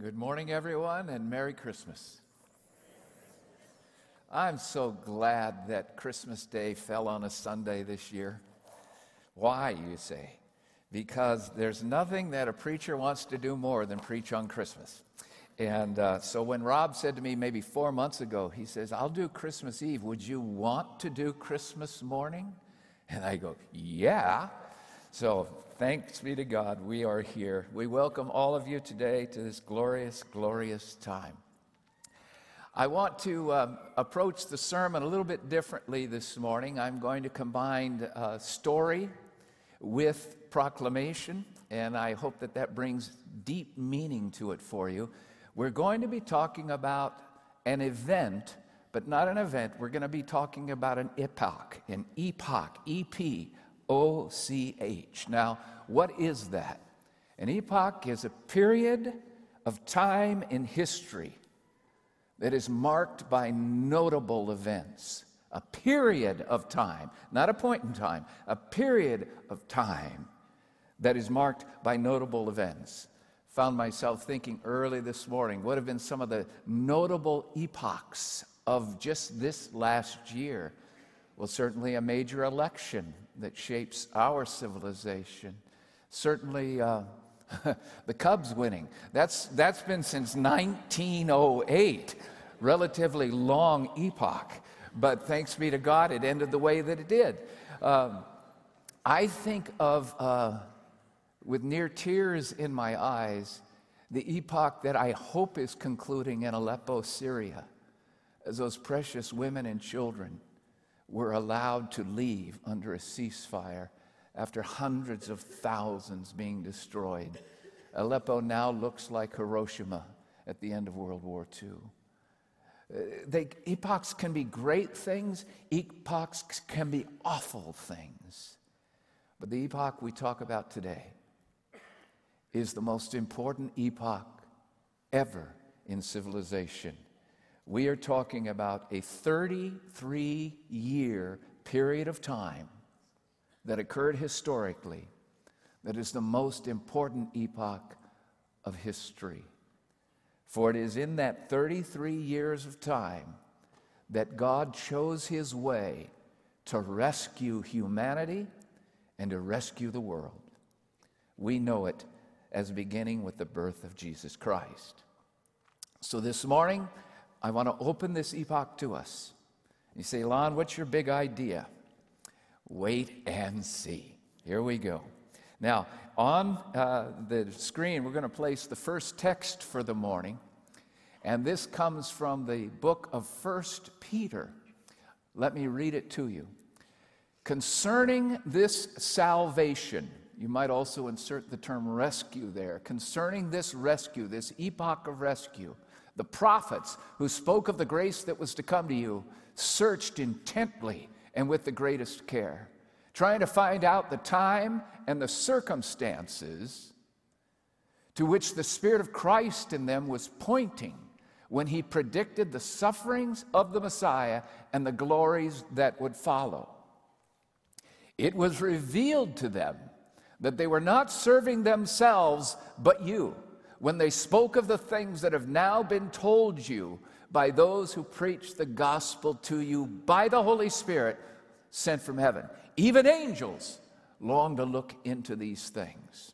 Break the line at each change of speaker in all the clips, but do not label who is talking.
Good morning, everyone, and Merry Christmas. I'm so glad that Christmas Day fell on a Sunday this year. Why, you say? Because there's nothing that a preacher wants to do more than preach on Christmas. And uh, so when Rob said to me maybe four months ago, he says, I'll do Christmas Eve. Would you want to do Christmas morning? And I go, Yeah. So thanks be to God, we are here. We welcome all of you today to this glorious, glorious time. I want to um, approach the sermon a little bit differently this morning. I'm going to combine uh, story with proclamation, and I hope that that brings deep meaning to it for you. We're going to be talking about an event, but not an event. We're going to be talking about an epoch, an epoch, E P O C H. Now, what is that? An epoch is a period of time in history that is marked by notable events. A period of time, not a point in time, a period of time that is marked by notable events. Found myself thinking early this morning what have been some of the notable epochs of just this last year? Well, certainly a major election that shapes our civilization. Certainly, uh, the Cubs winning. That's, that's been since 1908, relatively long epoch. But thanks be to God, it ended the way that it did. Um, I think of, uh, with near tears in my eyes, the epoch that I hope is concluding in Aleppo, Syria, as those precious women and children were allowed to leave under a ceasefire after hundreds of thousands being destroyed. Aleppo now looks like Hiroshima at the end of World War II. Uh, they, epochs can be great things, epochs can be awful things. But the epoch we talk about today is the most important epoch ever in civilization. We are talking about a 33 year period of time that occurred historically that is the most important epoch of history. For it is in that 33 years of time that God chose his way to rescue humanity and to rescue the world. We know it as beginning with the birth of Jesus Christ. So this morning, I want to open this epoch to us. You say, Lon, what's your big idea? Wait and see. Here we go. Now, on uh, the screen, we're going to place the first text for the morning. And this comes from the book of First Peter. Let me read it to you. Concerning this salvation, you might also insert the term rescue there. Concerning this rescue, this epoch of rescue, the prophets who spoke of the grace that was to come to you searched intently and with the greatest care, trying to find out the time and the circumstances to which the Spirit of Christ in them was pointing when he predicted the sufferings of the Messiah and the glories that would follow. It was revealed to them that they were not serving themselves, but you when they spoke of the things that have now been told you by those who preach the gospel to you by the Holy Spirit sent from heaven. Even angels long to look into these things.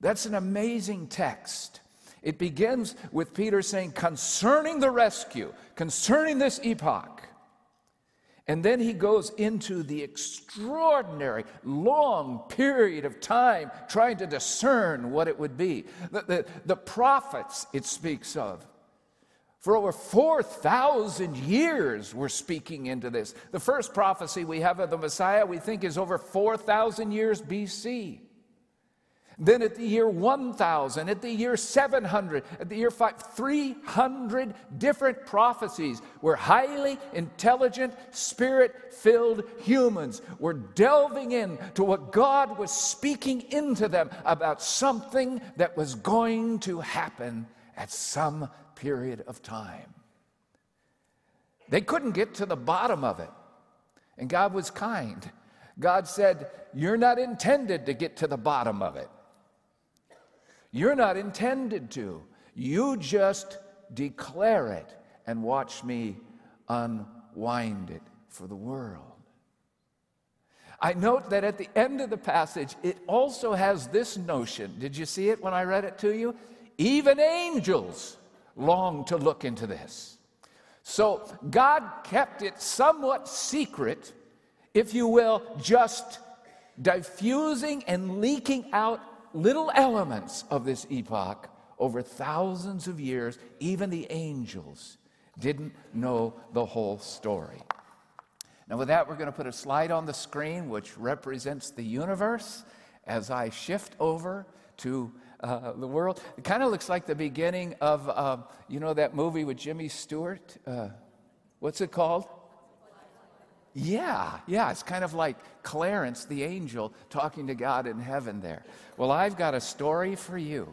That's an amazing text. It begins with Peter saying, concerning the rescue, concerning this epoch. And then he goes into the extraordinary long period of time trying to discern what it would be. The, the, the prophets it speaks of. For over 4,000 years, we're speaking into this. The first prophecy we have of the Messiah, we think, is over 4,000 years BC. Then at the year 1000, at the year 700, at the year 5, 300 different prophecies where highly intelligent, spirit filled humans were delving into what God was speaking into them about something that was going to happen at some period of time. They couldn't get to the bottom of it. And God was kind. God said, You're not intended to get to the bottom of it. You're not intended to. You just declare it and watch me unwind it for the world. I note that at the end of the passage, it also has this notion. Did you see it when I read it to you? Even angels long to look into this. So God kept it somewhat secret, if you will, just diffusing and leaking out little elements of this epoch over thousands of years. Even the angels didn't know the whole story. Now, with that, we're going to put a slide on the screen which represents the universe as I shift over to uh, the world. It kind of looks like the beginning of, uh, you know, that movie with Jimmy Stewart? Uh, what's it called? Yeah, yeah, it's kind of like Clarence the angel talking to God in heaven there. Well, I've got a story for you.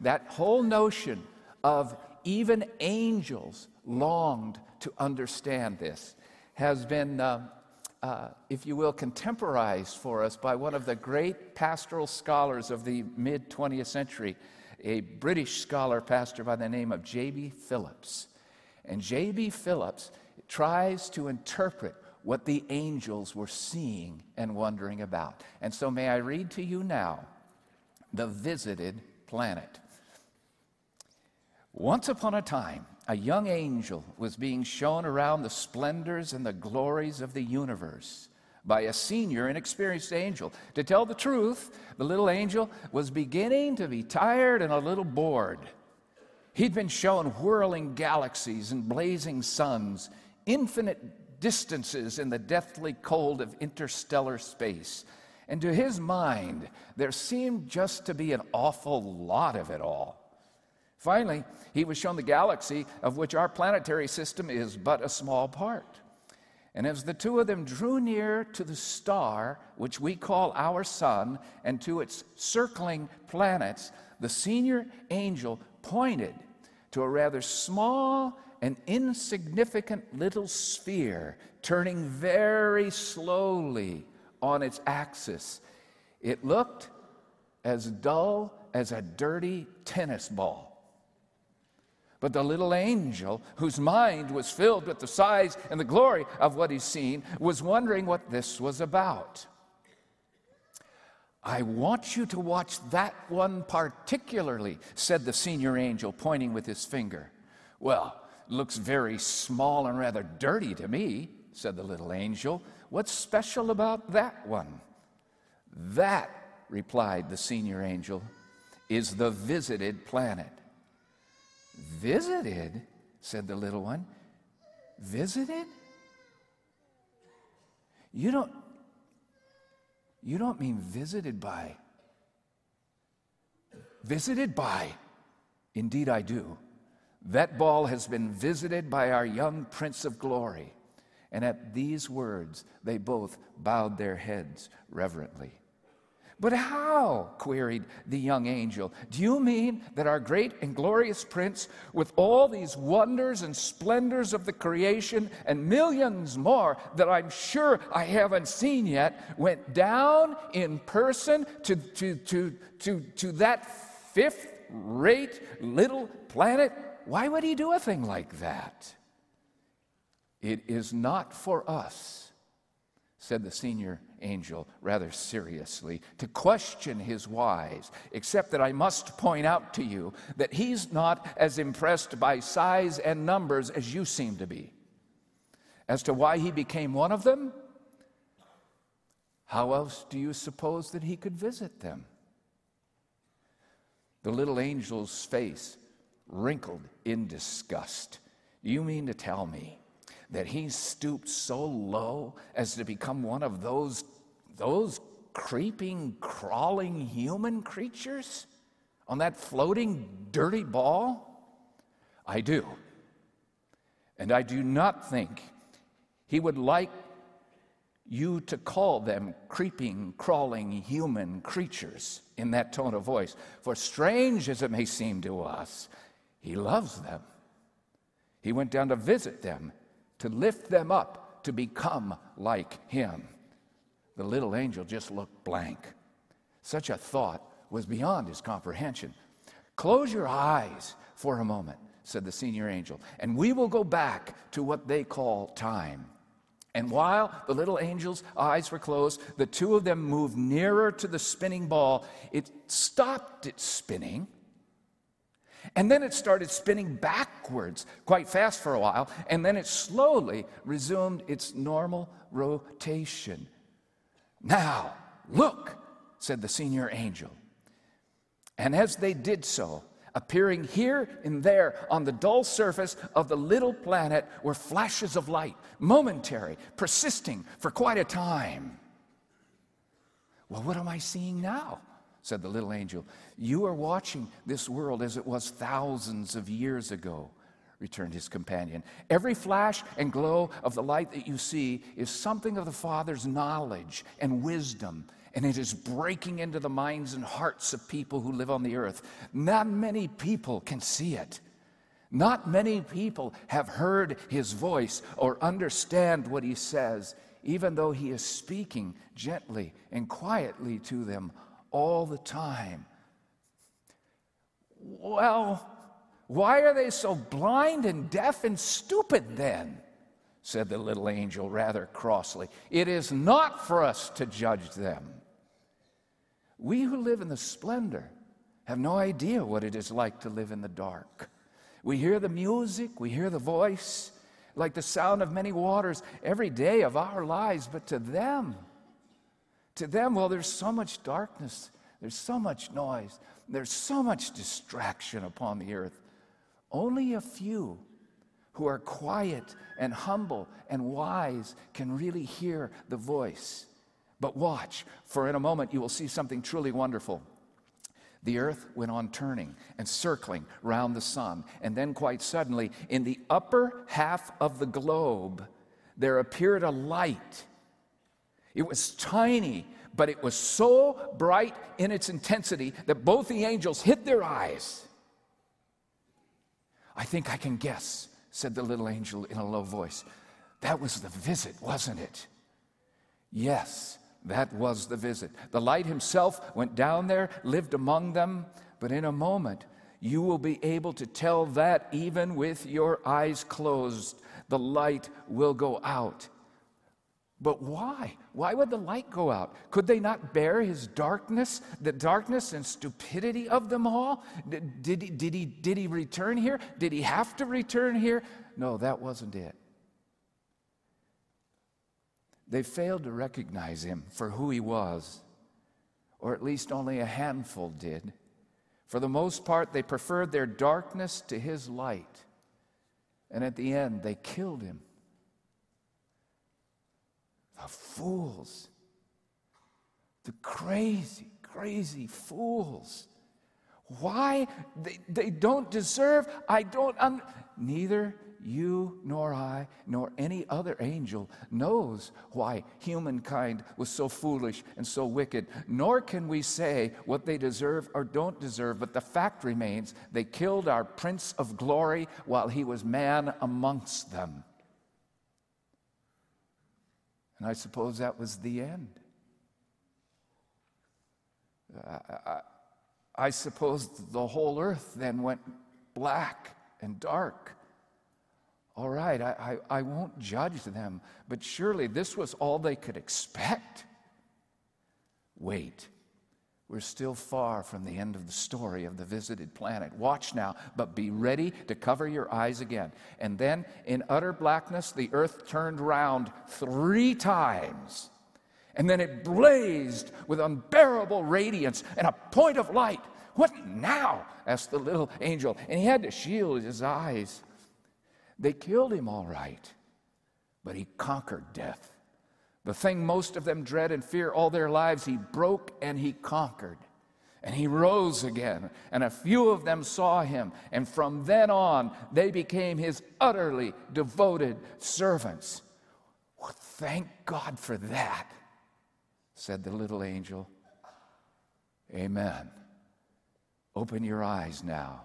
That whole notion of even angels longed to understand this has been, uh, uh, if you will, contemporized for us by one of the great pastoral scholars of the mid 20th century, a British scholar pastor by the name of J.B. Phillips. And J.B. Phillips tries to interpret what the angels were seeing and wondering about. And so, may I read to you now the visited planet. Once upon a time, a young angel was being shown around the splendors and the glories of the universe by a senior and experienced angel. To tell the truth, the little angel was beginning to be tired and a little bored. He'd been shown whirling galaxies and blazing suns, infinite distances in the deathly cold of interstellar space. And to his mind, there seemed just to be an awful lot of it all. Finally, he was shown the galaxy of which our planetary system is but a small part. And as the two of them drew near to the star, which we call our sun, and to its circling planets, the senior angel pointed to a rather small and insignificant little sphere turning very slowly on its axis. It looked as dull as a dirty tennis ball. But the little angel, whose mind was filled with the size and the glory of what he's seen, was wondering what this was about. I want you to watch that one particularly, said the senior angel, pointing with his finger. Well, looks very small and rather dirty to me, said the little angel. What's special about that one? That, replied the senior angel, is the visited planet. Visited, said the little one. Visited? You don't you don't mean visited by visited by indeed I do. That ball has been visited by our young prince of glory. And at these words, they both bowed their heads reverently. But how? queried the young angel. Do you mean that our great and glorious prince, with all these wonders and splendors of the creation and millions more that I'm sure I haven't seen yet, went down in person to, to, to, to, to that fifth rate little planet? Why would he do a thing like that? It is not for us, said the senior angel rather seriously to question his whys, except that I must point out to you that he's not as impressed by size and numbers as you seem to be. As to why he became one of them, how else do you suppose that he could visit them? The little angel's face wrinkled in disgust. You mean to tell me that he stooped so low as to become one of those, those creeping, crawling human creatures on that floating, dirty ball? I do. And I do not think he would like you to call them creeping, crawling human creatures in that tone of voice. For strange as it may seem to us, he loves them. He went down to visit them to lift them up to become like him. The little angel just looked blank. Such a thought was beyond his comprehension. Close your eyes for a moment, said the senior angel, and we will go back to what they call time. And while the little angel's eyes were closed, the two of them moved nearer to the spinning ball. It stopped its spinning. And then it started spinning backwards quite fast for a while, and then it slowly resumed its normal rotation. Now, look, said the senior angel. And as they did so, Appearing here and there on the dull surface of the little planet were flashes of light, momentary, persisting for quite a time. Well, what am I seeing now? Said the little angel. You are watching this world as it was thousands of years ago, returned his companion. Every flash and glow of the light that you see is something of the Father's knowledge and wisdom and it is breaking into the minds and hearts of people who live on the earth. Not many people can see it. Not many people have heard his voice or understand what he says, even though he is speaking gently and quietly to them all the time. Well, why are they so blind and deaf and stupid then? said the little angel rather crossly. It is not for us to judge them. We who live in the splendor have no idea what it is like to live in the dark. We hear the music, we hear the voice, like the sound of many waters every day of our lives, but to them, to them, well, there's so much darkness, there's so much noise, there's so much distraction upon the earth. Only a few who are quiet and humble and wise can really hear the voice but watch, for in a moment you will see something truly wonderful. The earth went on turning and circling round the sun, and then quite suddenly, in the upper half of the globe, there appeared a light. It was tiny, but it was so bright in its intensity that both the angels hid their eyes. I think I can guess, said the little angel in a low voice. That was the visit, wasn't it? Yes, that was the visit. The light himself went down there, lived among them, but in a moment, you will be able to tell that even with your eyes closed, the light will go out. But why? Why would the light go out? Could they not bear his darkness, the darkness and stupidity of them all? Did, he, did, he, did he return here? Did he have to return here? No, that wasn't it. They failed to recognize him for who he was, or at least only a handful did. For the most part, they preferred their darkness to his light. And at the end, they killed him. The fools. The crazy, crazy fools. Why? They, they don't deserve, I don't, un- neither you nor I nor any other angel knows why humankind was so foolish and so wicked, nor can we say what they deserve or don't deserve. But the fact remains they killed our Prince of Glory while he was man amongst them. And I suppose that was the end. I, I, I suppose the whole earth then went black and dark. All right, I, I, I won't judge them, but surely this was all they could expect. Wait, we're still far from the end of the story of the visited planet. Watch now, but be ready to cover your eyes again. And then, in utter blackness, the earth turned round three times. And then it blazed with unbearable radiance and a point of light. What now? asked the little angel. And he had to shield his eyes. They killed him all right, but he conquered death. The thing most of them dread and fear all their lives, he broke and he conquered. And he rose again, and a few of them saw him, and from then on they became his utterly devoted servants. Well, thank God for that, said the little angel. Amen. Open your eyes now.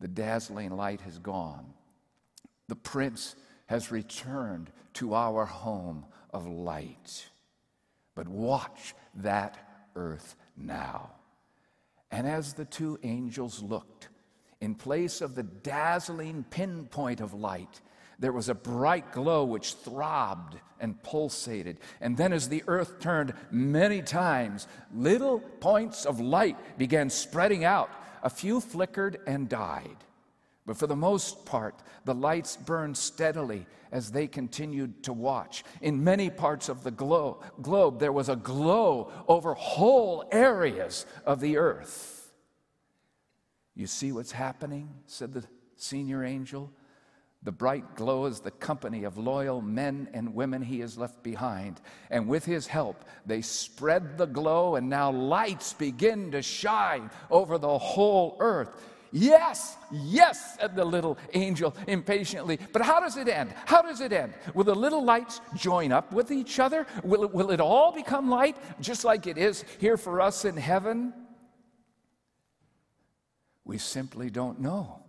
The dazzling light has gone. The Prince has returned to our home of light. But watch that earth now. And as the two angels looked, in place of the dazzling pinpoint of light, there was a bright glow which throbbed and pulsated. And then, as the earth turned many times, little points of light began spreading out. A few flickered and died. But for the most part, the lights burned steadily as they continued to watch. In many parts of the glo- globe, there was a glow over whole areas of the earth. You see what's happening? said the senior angel. The bright glow is the company of loyal men and women he has left behind. And with his help, they spread the glow, and now lights begin to shine over the whole earth. Yes, yes, said the little angel impatiently. But how does it end? How does it end? Will the little lights join up with each other? Will it, will it all become light, just like it is here for us in heaven? We simply don't know,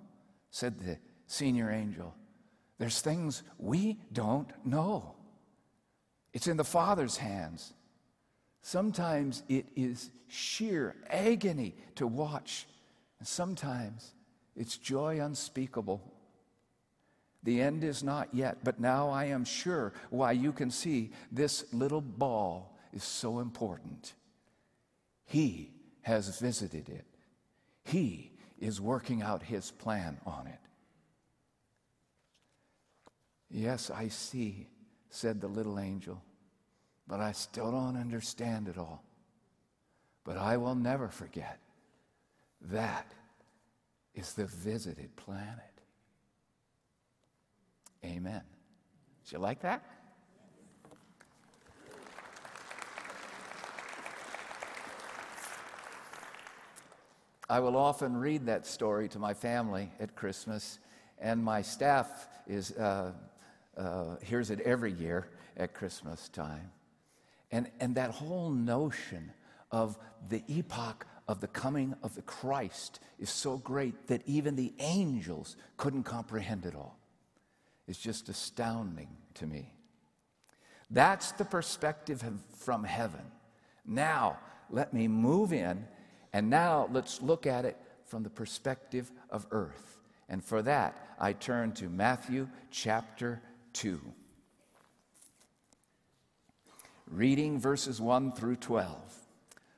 said the senior angel. There's things we don't know. It's in the Father's hands. Sometimes it is sheer agony to watch, and sometimes it's joy unspeakable. The end is not yet, but now I am sure why you can see this little ball is so important. He has visited it, He is working out His plan on it. Yes, I see, said the little angel, but I still don't understand it all. But I will never forget. That is the visited planet. Amen. Did you like that? I will often read that story to my family at Christmas, and my staff is uh, uh, hears it every year at Christmas time. And, and that whole notion of the epoch of the coming of the Christ is so great that even the angels couldn't comprehend it all. It's just astounding to me. That's the perspective from heaven. Now, let me move in, and now let's look at it from the perspective of earth. And for that, I turn to Matthew chapter 2. Reading verses 1 through 12.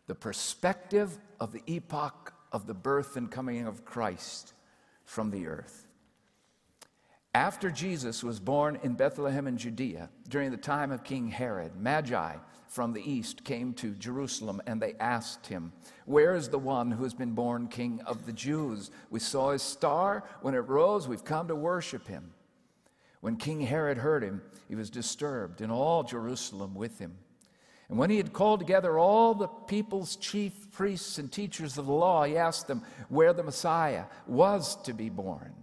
The perspective of the epoch of the birth and coming of Christ from the earth. After Jesus was born in Bethlehem in Judea, during the time of King Herod, Magi from the east came to Jerusalem and they asked him, Where is the one who has been born king of the Jews? We saw his star when it rose, we've come to worship him. When King Herod heard him, he was disturbed, and all Jerusalem with him. And when he had called together all the people's chief priests and teachers of the law, he asked them where the Messiah was to be born.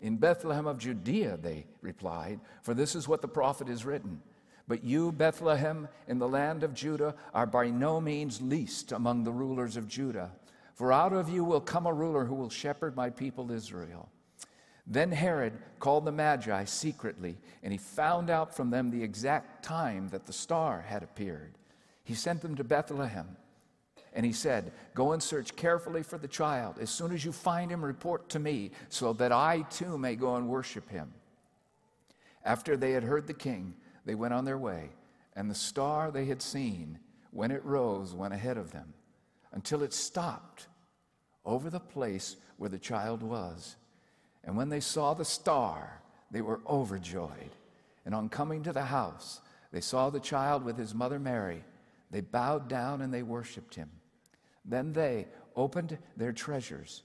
In Bethlehem of Judea, they replied, for this is what the prophet has written. But you, Bethlehem, in the land of Judah, are by no means least among the rulers of Judah. For out of you will come a ruler who will shepherd my people Israel. Then Herod called the Magi secretly, and he found out from them the exact time that the star had appeared. He sent them to Bethlehem, and he said, Go and search carefully for the child. As soon as you find him, report to me, so that I too may go and worship him. After they had heard the king, they went on their way, and the star they had seen, when it rose, went ahead of them, until it stopped over the place where the child was. And when they saw the star, they were overjoyed. And on coming to the house, they saw the child with his mother Mary. They bowed down and they worshiped him. Then they opened their treasures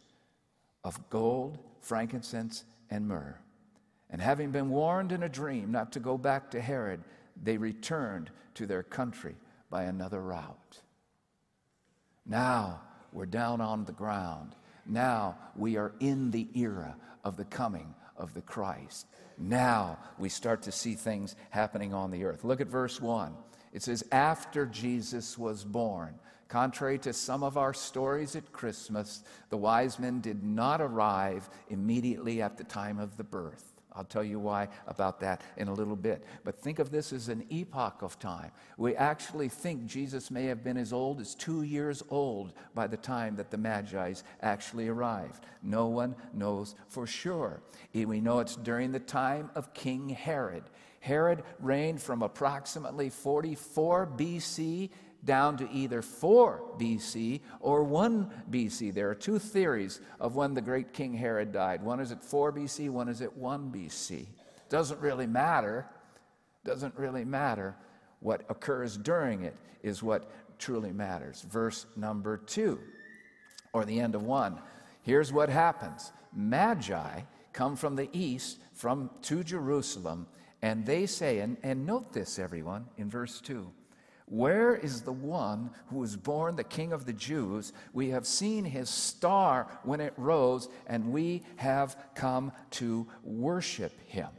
of gold, frankincense, and myrrh. And having been warned in a dream not to go back to Herod, they returned to their country by another route. Now we're down on the ground. Now we are in the era of the coming of the Christ. Now we start to see things happening on the earth. Look at verse 1. It says, After Jesus was born. Contrary to some of our stories at Christmas, the wise men did not arrive immediately at the time of the birth. I'll tell you why about that in a little bit. But think of this as an epoch of time. We actually think Jesus may have been as old as two years old by the time that the Magi actually arrived. No one knows for sure. We know it's during the time of King Herod. Herod reigned from approximately 44 BC down to either 4 BC or 1 BC. There are two theories of when the great King Herod died. One is at 4 BC, one is at 1 BC. Doesn't really matter. Doesn't really matter. What occurs during it is what truly matters. Verse number 2, or the end of 1. Here's what happens Magi come from the east from to Jerusalem, and they say, and, and note this, everyone, in verse 2 where is the one who was born the King of the Jews? We have seen his star when it rose, and we have come to worship him.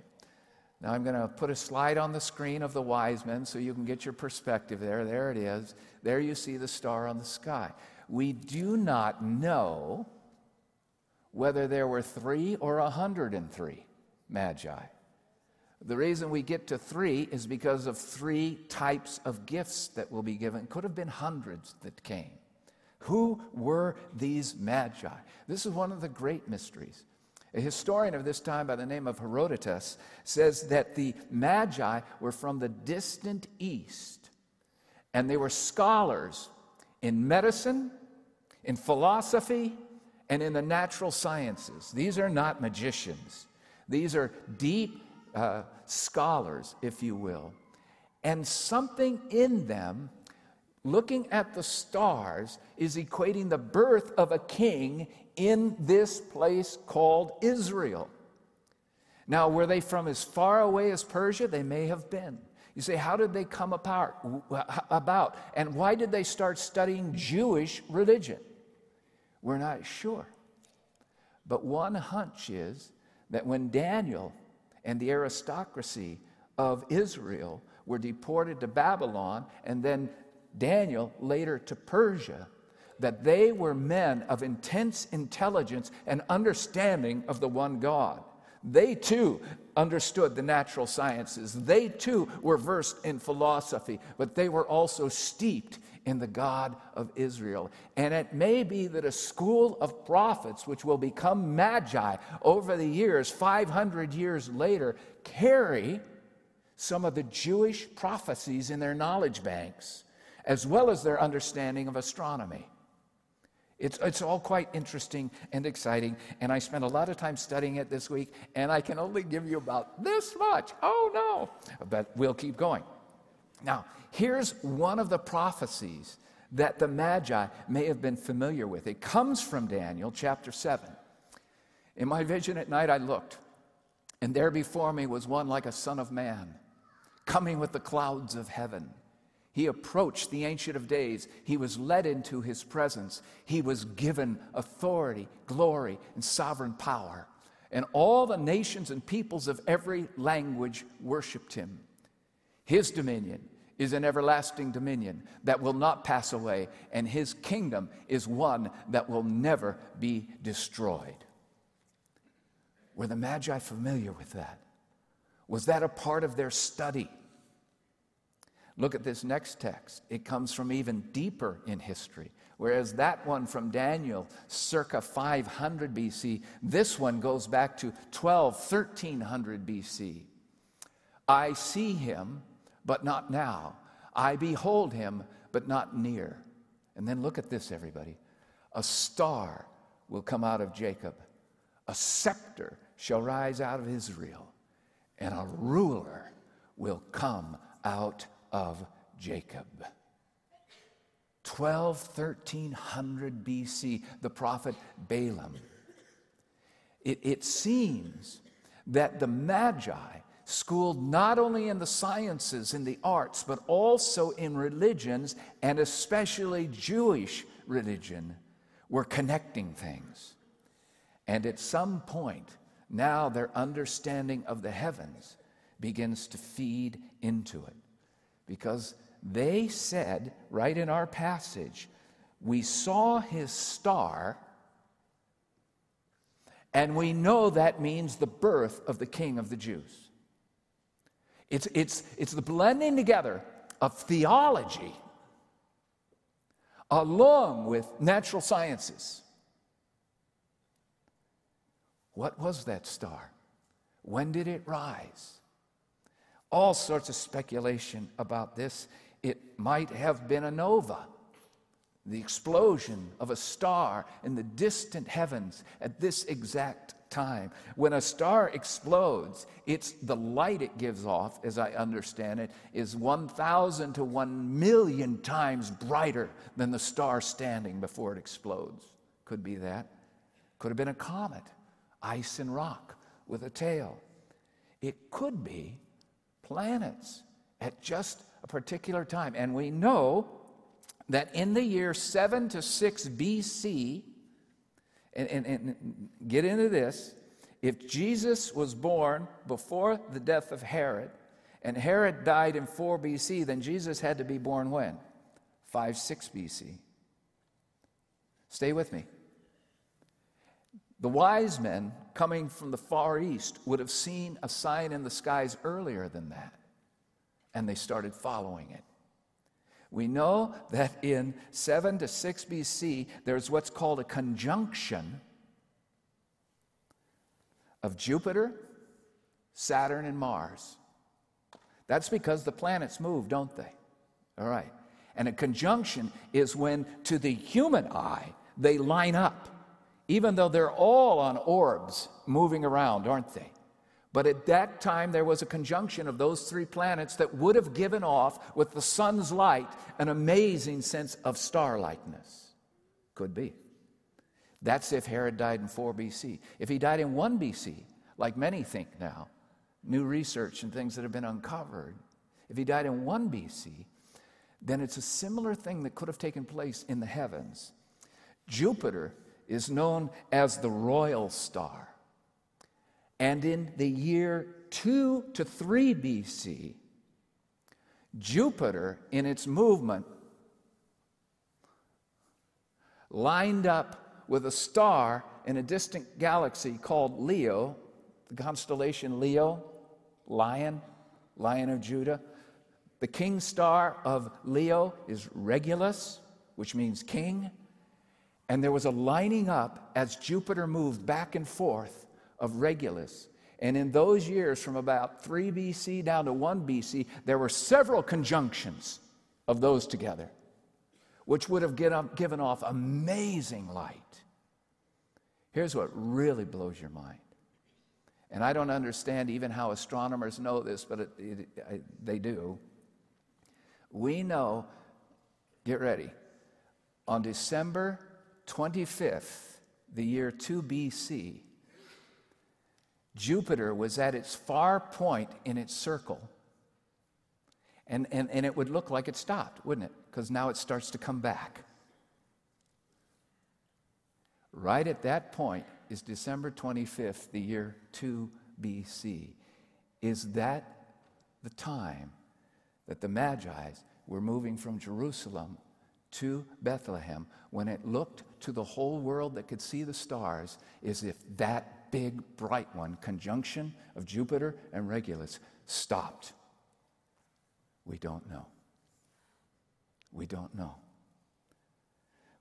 Now, I'm going to put a slide on the screen of the wise men so you can get your perspective there. There it is. There you see the star on the sky. We do not know whether there were three or a 103 magi. The reason we get to three is because of three types of gifts that will be given. Could have been hundreds that came. Who were these magi? This is one of the great mysteries. A historian of this time by the name of Herodotus says that the magi were from the distant east, and they were scholars in medicine, in philosophy, and in the natural sciences. These are not magicians, these are deep uh, scholars, if you will, and something in them, looking at the stars, is equating the birth of a king in this place called Israel. Now, were they from as far away as Persia? They may have been. You say, how did they come about? And why did they start studying Jewish religion? We're not sure. But one hunch is that when Daniel and the aristocracy of Israel were deported to Babylon and then Daniel later to Persia, that they were men of intense intelligence and understanding of the one God. They too understood the natural sciences. They too were versed in philosophy, but they were also steeped in the God of Israel. And it may be that a school of prophets, which will become magi over the years, 500 years later, carry some of the Jewish prophecies in their knowledge banks, as well as their understanding of astronomy. It's, it's all quite interesting and exciting, and I spent a lot of time studying it this week, and I can only give you about this much. Oh no! But we'll keep going. Now, here's one of the prophecies that the Magi may have been familiar with. It comes from Daniel chapter 7. In my vision at night, I looked, and there before me was one like a son of man, coming with the clouds of heaven. He approached the Ancient of Days. He was led into his presence. He was given authority, glory, and sovereign power. And all the nations and peoples of every language worshiped him. His dominion is an everlasting dominion that will not pass away, and his kingdom is one that will never be destroyed. Were the Magi familiar with that? Was that a part of their study? Look at this next text. It comes from even deeper in history. Whereas that one from Daniel, circa 500 BC, this one goes back to 12, 1300 BC. I see him but not now. I behold him, but not near. And then look at this, everybody. A star will come out of Jacob, a scepter shall rise out of Israel, and a ruler will come out of Jacob. 12, 1300 BC, the prophet Balaam. It, it seems that the Magi schooled not only in the sciences, in the arts, but also in religions, and especially Jewish religion, were connecting things. And at some point, now their understanding of the heavens begins to feed into it. Because they said, right in our passage, we saw his star And we know that means the birth of the King of the Jews. It's, it's, it's the blending together of theology along with natural sciences. What was that star? When did it rise? All sorts of speculation about this. It might have been a nova, the explosion of a star in the distant heavens at this exact time. When a star explodes, it's the light it gives off, as I understand it, is 1,000 to 1 million times brighter than the star standing before it explodes. Could be that. Could have been a comet, ice and rock with a tail. It could be planets at just a particular time. And we know that in the year 7 to 6 BC, and, and, and get into this, if Jesus was born before the death of Herod, and Herod died in 4 BC, then Jesus had to be born when? 5 6 BC. Stay with me. The wise men coming from the far east would have seen a sign in the skies earlier than that, and they started following it. We know that in 7 to 6 BC, there's what's called a conjunction of Jupiter, Saturn, and Mars. That's because the planets move, don't they? All right. And a conjunction is when, to the human eye, they line up, even though they're all on orbs moving around, aren't they? But at that time, there was a conjunction of those three planets that would have given off, with the sun's light, an amazing sense of starlightness. Could be. That's if Herod died in 4 BC. If he died in 1 BC, like many think now, new research and things that have been uncovered, if he died in 1 BC, then it's a similar thing that could have taken place in the heavens. Jupiter is known as the royal star. And in the year 2 to 3 BC, Jupiter, in its movement, lined up with a star in a distant galaxy called Leo, the constellation Leo, Lion, Lion of Judah. The king star of Leo is Regulus, which means king. And there was a lining up as Jupiter moved back and forth of Regulus. And in those years, from about 3 BC down to 1 BC, there were several conjunctions of those together, which would have given off amazing light. Here's what really blows your mind. And I don't understand even how astronomers know this, but it, it, they do. We know, get ready, on December 25th, the year 2 BC, Jupiter was at its far point in its circle. And, and, and it would look like it stopped, wouldn't it? Because now it starts to come back. Right at that point is December 25th, the year 2 BC. Is that the time that the Magi were moving from Jerusalem to Bethlehem when it looked to the whole world that could see the stars as if that big, bright one, conjunction of Jupiter and Regulus, stopped? We don't know. We don't know.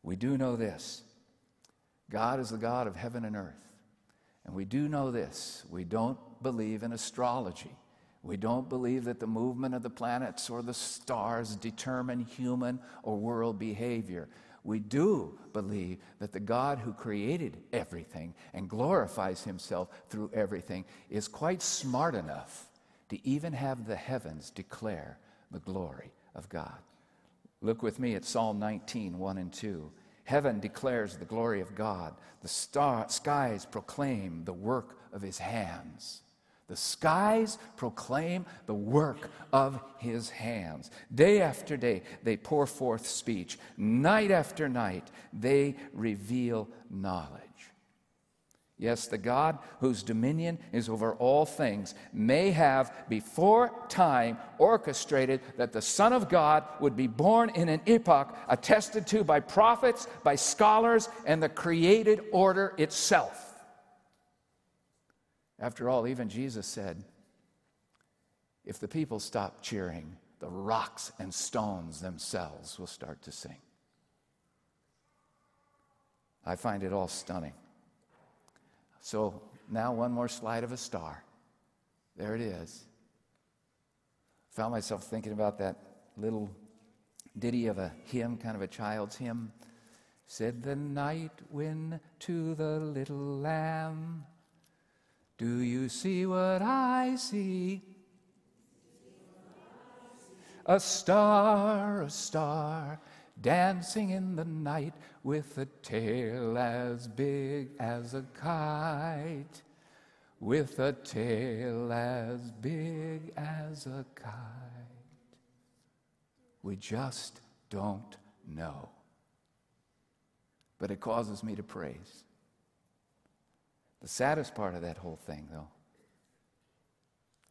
We do know this God is the God of heaven and earth. And we do know this we don't believe in astrology. We don't believe that the movement of the planets or the stars determine human or world behavior we do believe that the God who created everything and glorifies himself through everything is quite smart enough to even have the heavens declare the glory of God. Look with me at Psalm 19, 1 and 2. Heaven declares the glory of God, the star, skies proclaim the work of his hands. The skies proclaim the work of his hands. Day after day, they pour forth speech. Night after night, they reveal knowledge. Yes, the God whose dominion is over all things may have before time orchestrated that the Son of God would be born in an epoch attested to by prophets, by scholars, and the created order itself. After all, even Jesus said, if the people stop cheering, the rocks and stones themselves will start to sing. I find it all stunning. So now, one more slide of a star. There it is. Found myself thinking about that little ditty of a hymn, kind of a child's hymn. Said the night wind to the little lamb, Do you see what I see? A star, a star, dancing in the night with a tail as big as a kite, with a tail as big as a kite. We just don't know. But it causes me to praise. The saddest part of that whole thing, though,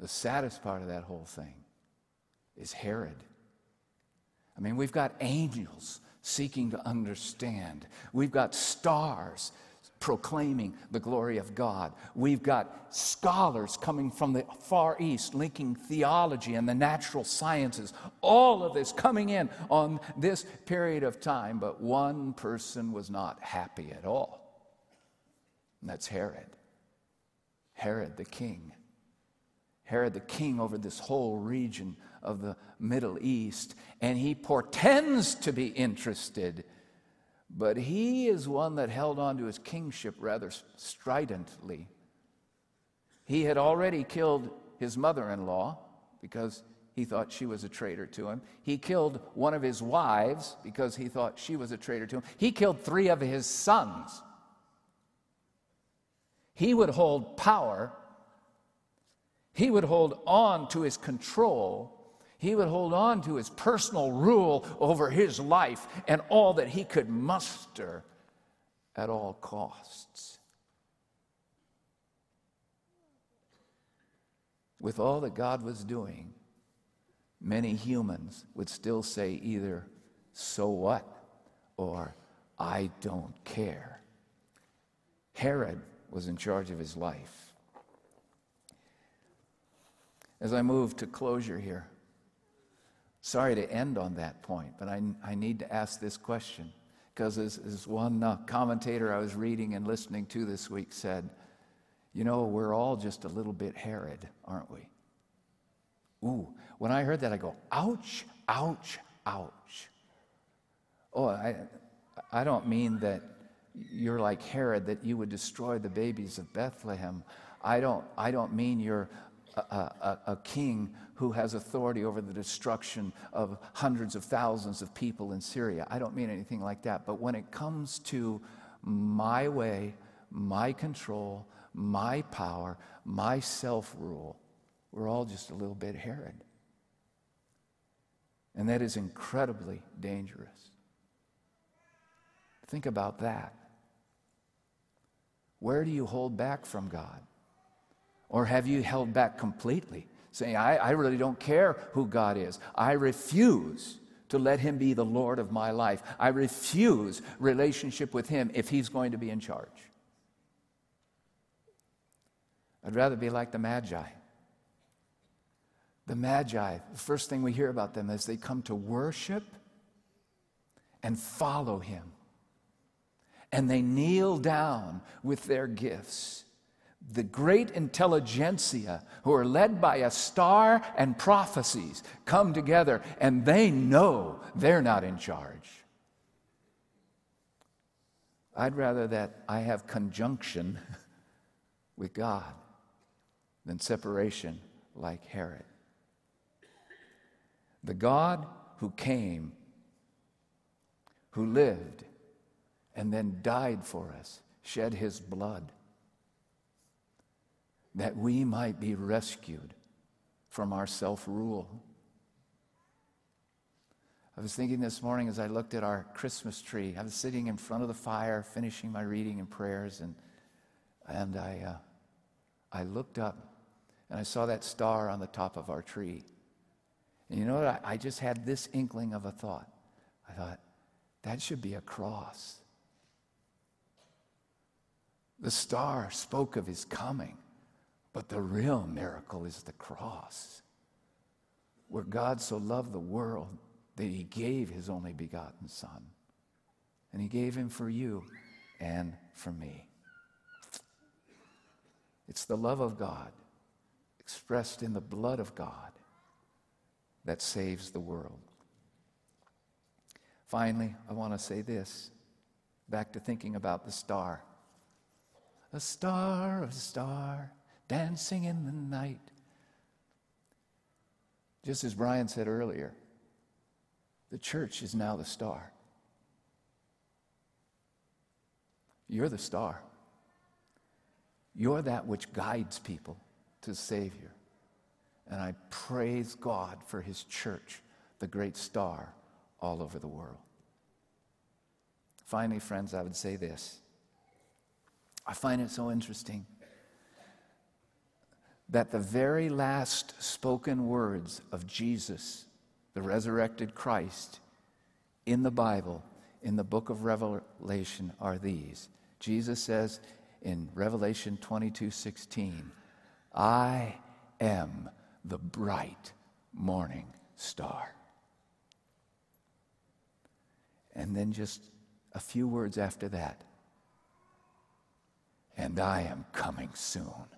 the saddest part of that whole thing is Herod. I mean, we've got angels seeking to understand, we've got stars proclaiming the glory of God. We've got scholars coming from the Far East linking theology and the natural sciences. All of this coming in on this period of time, but one person was not happy at all. And that's Herod. Herod the king. Herod the king over this whole region of the Middle East, and he portends to be interested, but he is one that held on to his kingship rather stridently. He had already killed his mother in law because he thought she was a traitor to him. He killed one of his wives because he thought she was a traitor to him. He killed three of his sons. He would hold power, he would hold on to his control he would hold on to his personal rule over his life and all that he could muster at all costs. With all that God was doing, many humans would still say either, so what, or I don't care. Herod was in charge of his life. As I move to closure here, Sorry to end on that point, but I, I need to ask this question because, as, as one uh, commentator I was reading and listening to this week said, you know, we're all just a little bit Herod, aren't we? Ooh, when I heard that, I go, ouch, ouch, ouch. Oh, I, I don't mean that you're like Herod, that you would destroy the babies of Bethlehem. I don't, I don't mean you're a, a, a king who has authority over the destruction of hundreds of thousands of people in Syria. I don't mean anything like that. But when it comes to my way, my control, my power, my self rule, we're all just a little bit Herod. And that is incredibly dangerous. Think about that. Where do you hold back from God? Or have you held back completely? saying, I, I really don't care who God is. I refuse to let him be the Lord of my life. I refuse relationship with him if he's going to be in charge. I'd rather be like the Magi. The Magi, the first thing we hear about them is they come to worship and follow him. And they kneel down with their gifts the great intelligentsia who are led by a star and prophecies come together and they know they're not in charge. I'd rather that I have conjunction with God than separation like Herod. The God who came, who lived, and then died for us, shed his blood that we might be rescued from our self rule. I was thinking this morning as I looked at our Christmas tree. I was sitting in front of the fire, finishing my reading and prayers, and, and I, uh, I looked up and I saw that star on the top of our tree. And you know what? I, I just had this inkling of a thought. I thought, that should be a cross. The star spoke of his coming But the real miracle is the cross, where God so loved the world that he gave his only begotten Son. And he gave him for you and for me. It's the love of God expressed in the blood of God that saves the world. Finally, I want to say this back to thinking about the star. A star, of a star, dancing in the night. Just as Brian said earlier, the church is now the star. You're the star. You're that which guides people to Savior. And I praise God for His church, the great star all over the world. Finally, friends, I would say this. I find it so interesting that the very last spoken words of Jesus, the resurrected Christ, in the Bible, in the book of Revelation, are these. Jesus says in Revelation 22 16, I am the bright morning star. And then just a few words after that, and I am coming soon.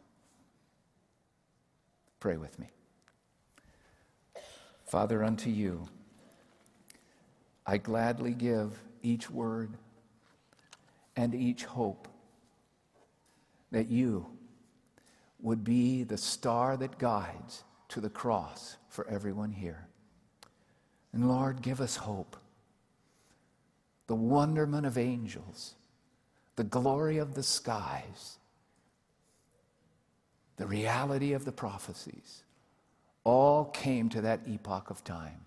Pray with me. Father, unto you I gladly give each word and each hope that you would be the star that guides to the cross for everyone here. And Lord, give us hope, the wonderment of angels, the glory of the skies, the reality of the prophecies, all came to that epoch of time.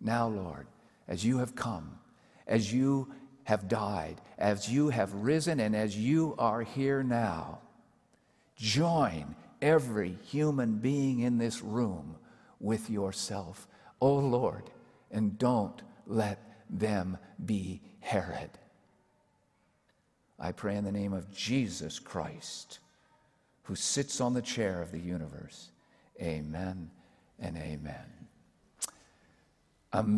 Now, Lord, as you have come, as you have died, as you have risen, and as you are here now, join every human being in this room with yourself. Oh Lord, and don't let them be Herod. I pray in the name of Jesus Christ, who sits on the chair of the universe. Amen and amen. amen.